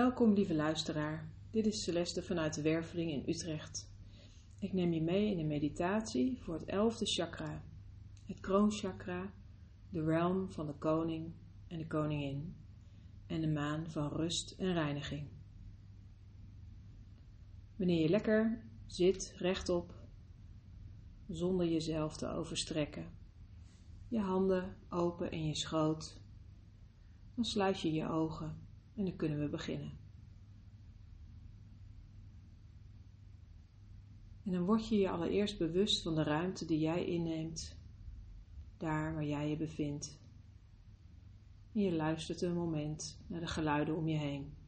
Welkom lieve luisteraar. Dit is Celeste vanuit de Werveling in Utrecht. Ik neem je mee in een meditatie voor het elfde chakra, het kroonchakra, de realm van de koning en de koningin en de maan van rust en reiniging. Wanneer je lekker zit rechtop, zonder jezelf te overstrekken, je handen open in je schoot, dan sluit je je ogen en dan kunnen we beginnen. En dan word je je allereerst bewust van de ruimte die jij inneemt, daar waar jij je bevindt. En je luistert een moment naar de geluiden om je heen.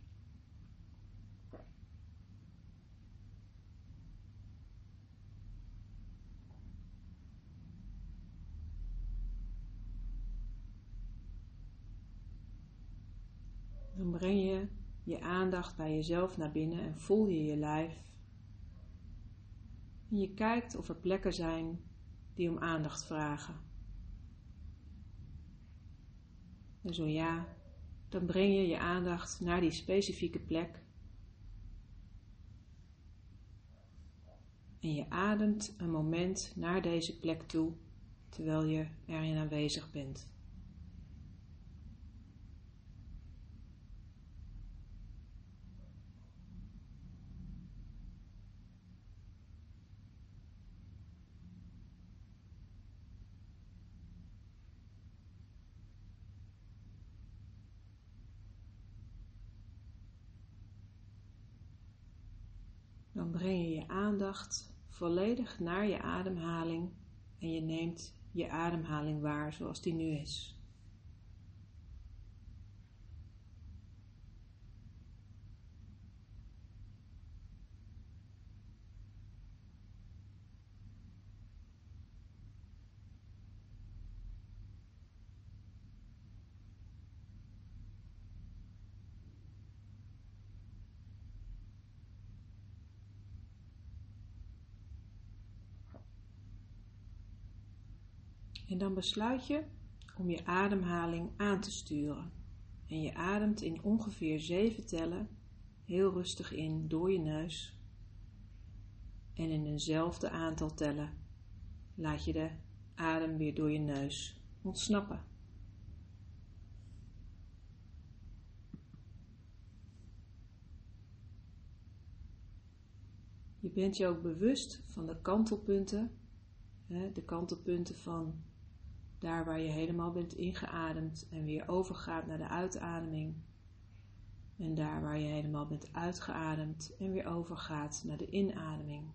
Dan breng je je aandacht bij jezelf naar binnen en voel je je lijf. En je kijkt of er plekken zijn die om aandacht vragen. En zo ja, dan breng je je aandacht naar die specifieke plek. En je ademt een moment naar deze plek toe terwijl je erin aanwezig bent. Dan breng je je aandacht volledig naar je ademhaling en je neemt je ademhaling waar zoals die nu is. En dan besluit je om je ademhaling aan te sturen. En je ademt in ongeveer zeven tellen heel rustig in door je neus. En in eenzelfde aantal tellen laat je de adem weer door je neus ontsnappen. Je bent je ook bewust van de kantelpunten, de kantelpunten van daar waar je helemaal bent ingeademd en weer overgaat naar de uitademing. En daar waar je helemaal bent uitgeademd en weer overgaat naar de inademing.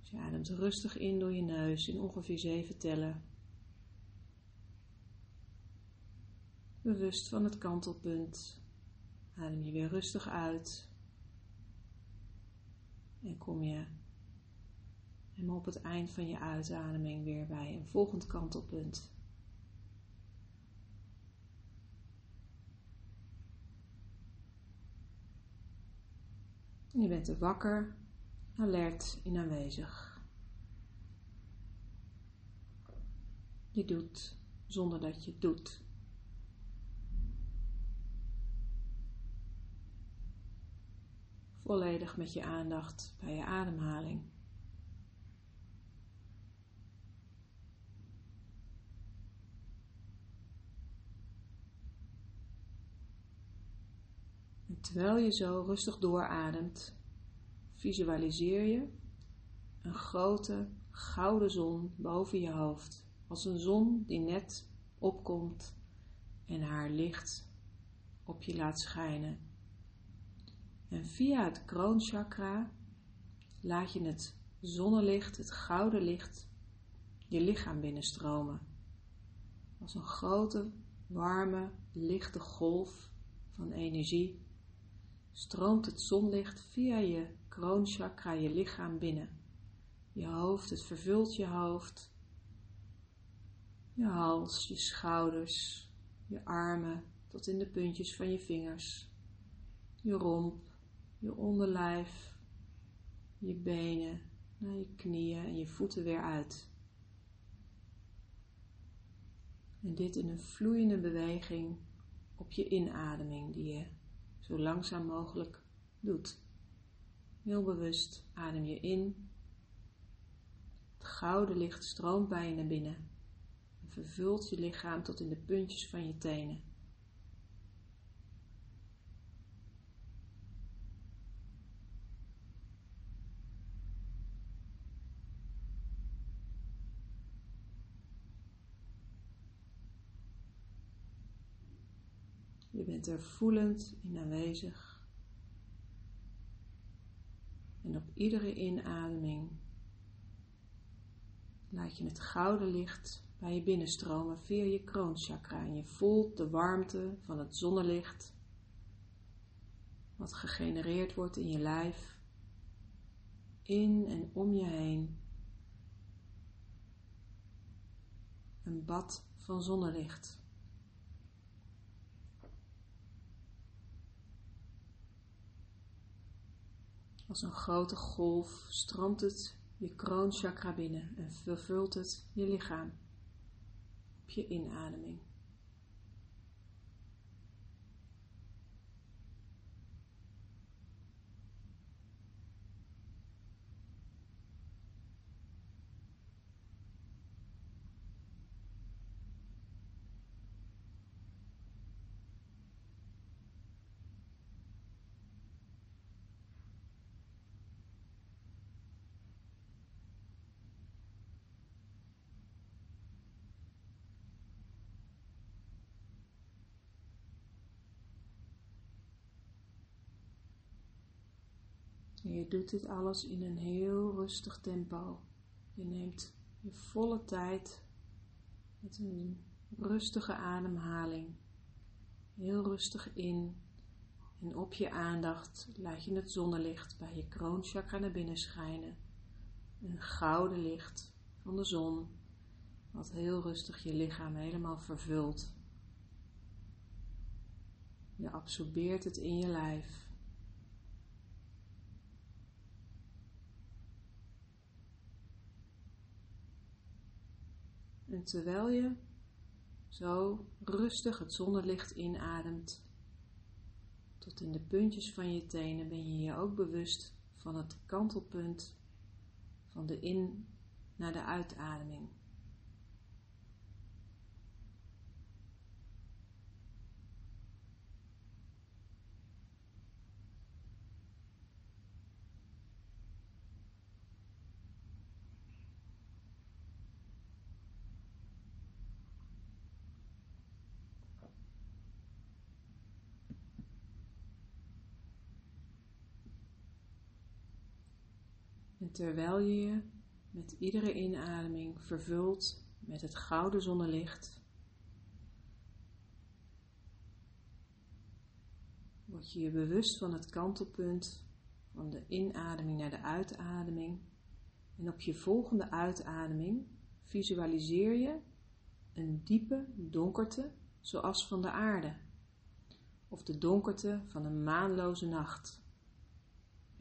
Dus je ademt rustig in door je neus in ongeveer zeven tellen. Bewust van het kantelpunt. Adem je weer rustig uit. En kom je en op het eind van je uitademing weer bij een volgend kantelpunt. je bent er wakker, alert en aanwezig. Je doet zonder dat je doet. Volledig met je aandacht bij je ademhaling. Terwijl je zo rustig doorademt, visualiseer je een grote gouden zon boven je hoofd, als een zon die net opkomt en haar licht op je laat schijnen. En via het kroonchakra laat je het zonnelicht, het gouden licht, je lichaam binnenstromen. Als een grote, warme, lichte golf van energie stroomt het zonlicht via je kroonchakra je lichaam binnen. Je hoofd, het vervult je hoofd, je hals, je schouders, je armen tot in de puntjes van je vingers, je romp, je onderlijf, je benen, naar je knieën en je voeten weer uit. En dit in een vloeiende beweging op je inademing die je zo langzaam mogelijk doet. Heel bewust adem je in. Het gouden licht stroomt bij je naar binnen en vervult je lichaam tot in de puntjes van je tenen. Je bent er voelend in aanwezig. En op iedere inademing laat je het gouden licht bij je binnenstromen via je kroonchakra. En je voelt de warmte van het zonnelicht, wat gegenereerd wordt in je lijf, in en om je heen. Een bad van zonnelicht. Als een grote golf stroomt het je kroonchakra binnen en vervult het je lichaam op je inademing. Je doet dit alles in een heel rustig tempo. Je neemt je volle tijd met een rustige ademhaling. Heel rustig in en op je aandacht laat je het zonnelicht bij je kroonchakra naar binnen schijnen. Een gouden licht van de zon, wat heel rustig je lichaam helemaal vervult. Je absorbeert het in je lijf. En terwijl je zo rustig het zonnelicht inademt, tot in de puntjes van je tenen ben je je ook bewust van het kantelpunt van de in naar de uitademing. En terwijl je je met iedere inademing vervult met het gouden zonnelicht, word je je bewust van het kantelpunt van de inademing naar de uitademing. En op je volgende uitademing visualiseer je een diepe donkerte zoals van de aarde, of de donkerte van een maanloze nacht.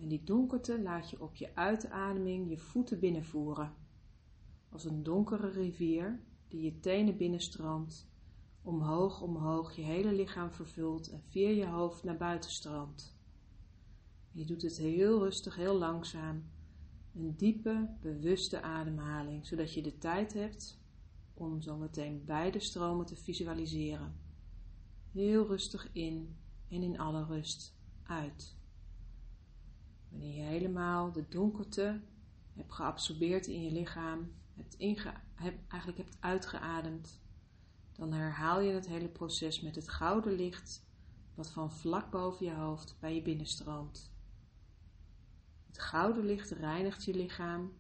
En die donkerte laat je op je uitademing je voeten binnenvoeren, als een donkere rivier die je tenen binnenstroomt, omhoog, omhoog, je hele lichaam vervult en via je hoofd naar buiten stroomt. Je doet het heel rustig, heel langzaam, een diepe, bewuste ademhaling, zodat je de tijd hebt om zo meteen beide stromen te visualiseren. Heel rustig in en in alle rust uit. De donkerte hebt geabsorbeerd in je lichaam, hebt, inge, eigenlijk hebt uitgeademd, dan herhaal je het hele proces met het gouden licht wat van vlak boven je hoofd bij je binnenstroomt. Het gouden licht reinigt je lichaam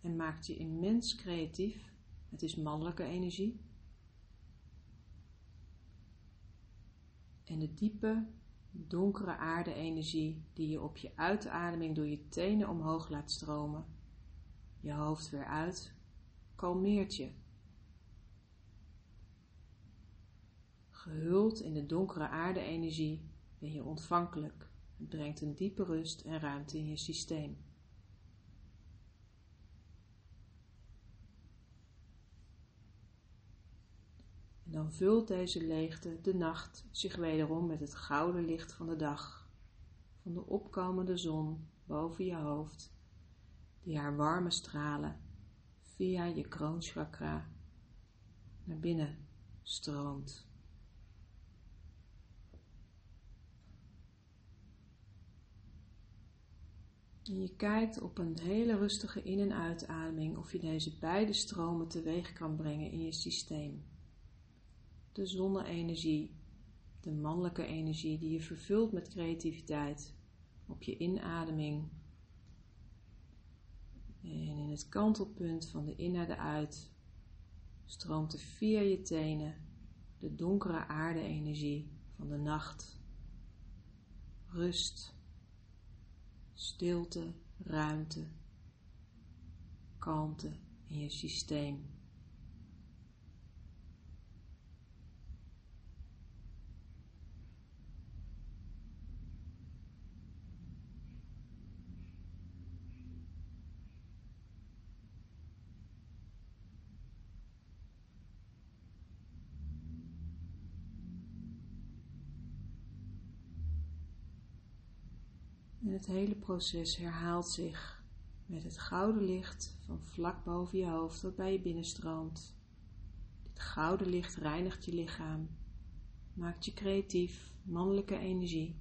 en maakt je immens creatief. Het is mannelijke energie. En de diepe, donkere aarde-energie die je op je uitademing door je tenen omhoog laat stromen, je hoofd weer uit, kalmeert je. Gehuld in de donkere aarde-energie ben je ontvankelijk. Het brengt een diepe rust en ruimte in je systeem. Dan vult deze leegte de nacht zich wederom met het gouden licht van de dag, van de opkomende zon boven je hoofd, die haar warme stralen via je kroonchakra naar binnen stroomt. En je kijkt op een hele rustige in- en uitademing of je deze beide stromen teweeg kan brengen in je systeem. De zonne-energie, de mannelijke energie die je vervult met creativiteit op je inademing. En in het kantelpunt van de in naar de uit stroomt er via je tenen de donkere aarde-energie van de nacht. Rust stilte, ruimte, kalmte in je systeem. En het hele proces herhaalt zich met het gouden licht van vlak boven je hoofd dat bij je binnenstroomt. Dit gouden licht reinigt je lichaam, maakt je creatief, mannelijke energie.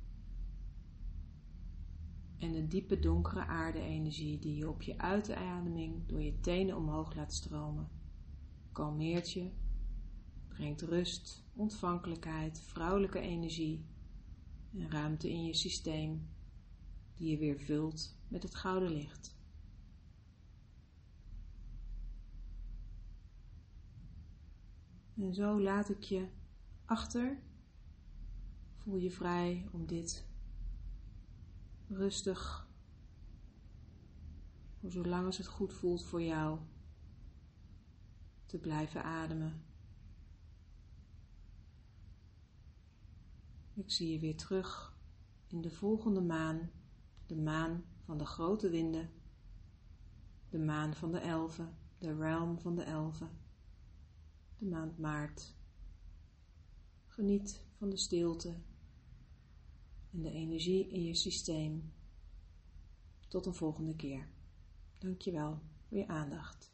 En de diepe donkere aarde-energie die je op je uitademing door je tenen omhoog laat stromen, kalmeert je, brengt rust, ontvankelijkheid, vrouwelijke energie en ruimte in je systeem die je weer vult met het gouden licht. En zo laat ik je achter. Voel je vrij om dit rustig, voor zolang als het goed voelt voor jou, te blijven ademen. Ik zie je weer terug in de volgende maan de maan van de grote winden, de maan van de elfen, de realm van de elfen, de maand maart. Geniet van de stilte en de energie in je systeem. Tot een volgende keer. Dankjewel voor je aandacht.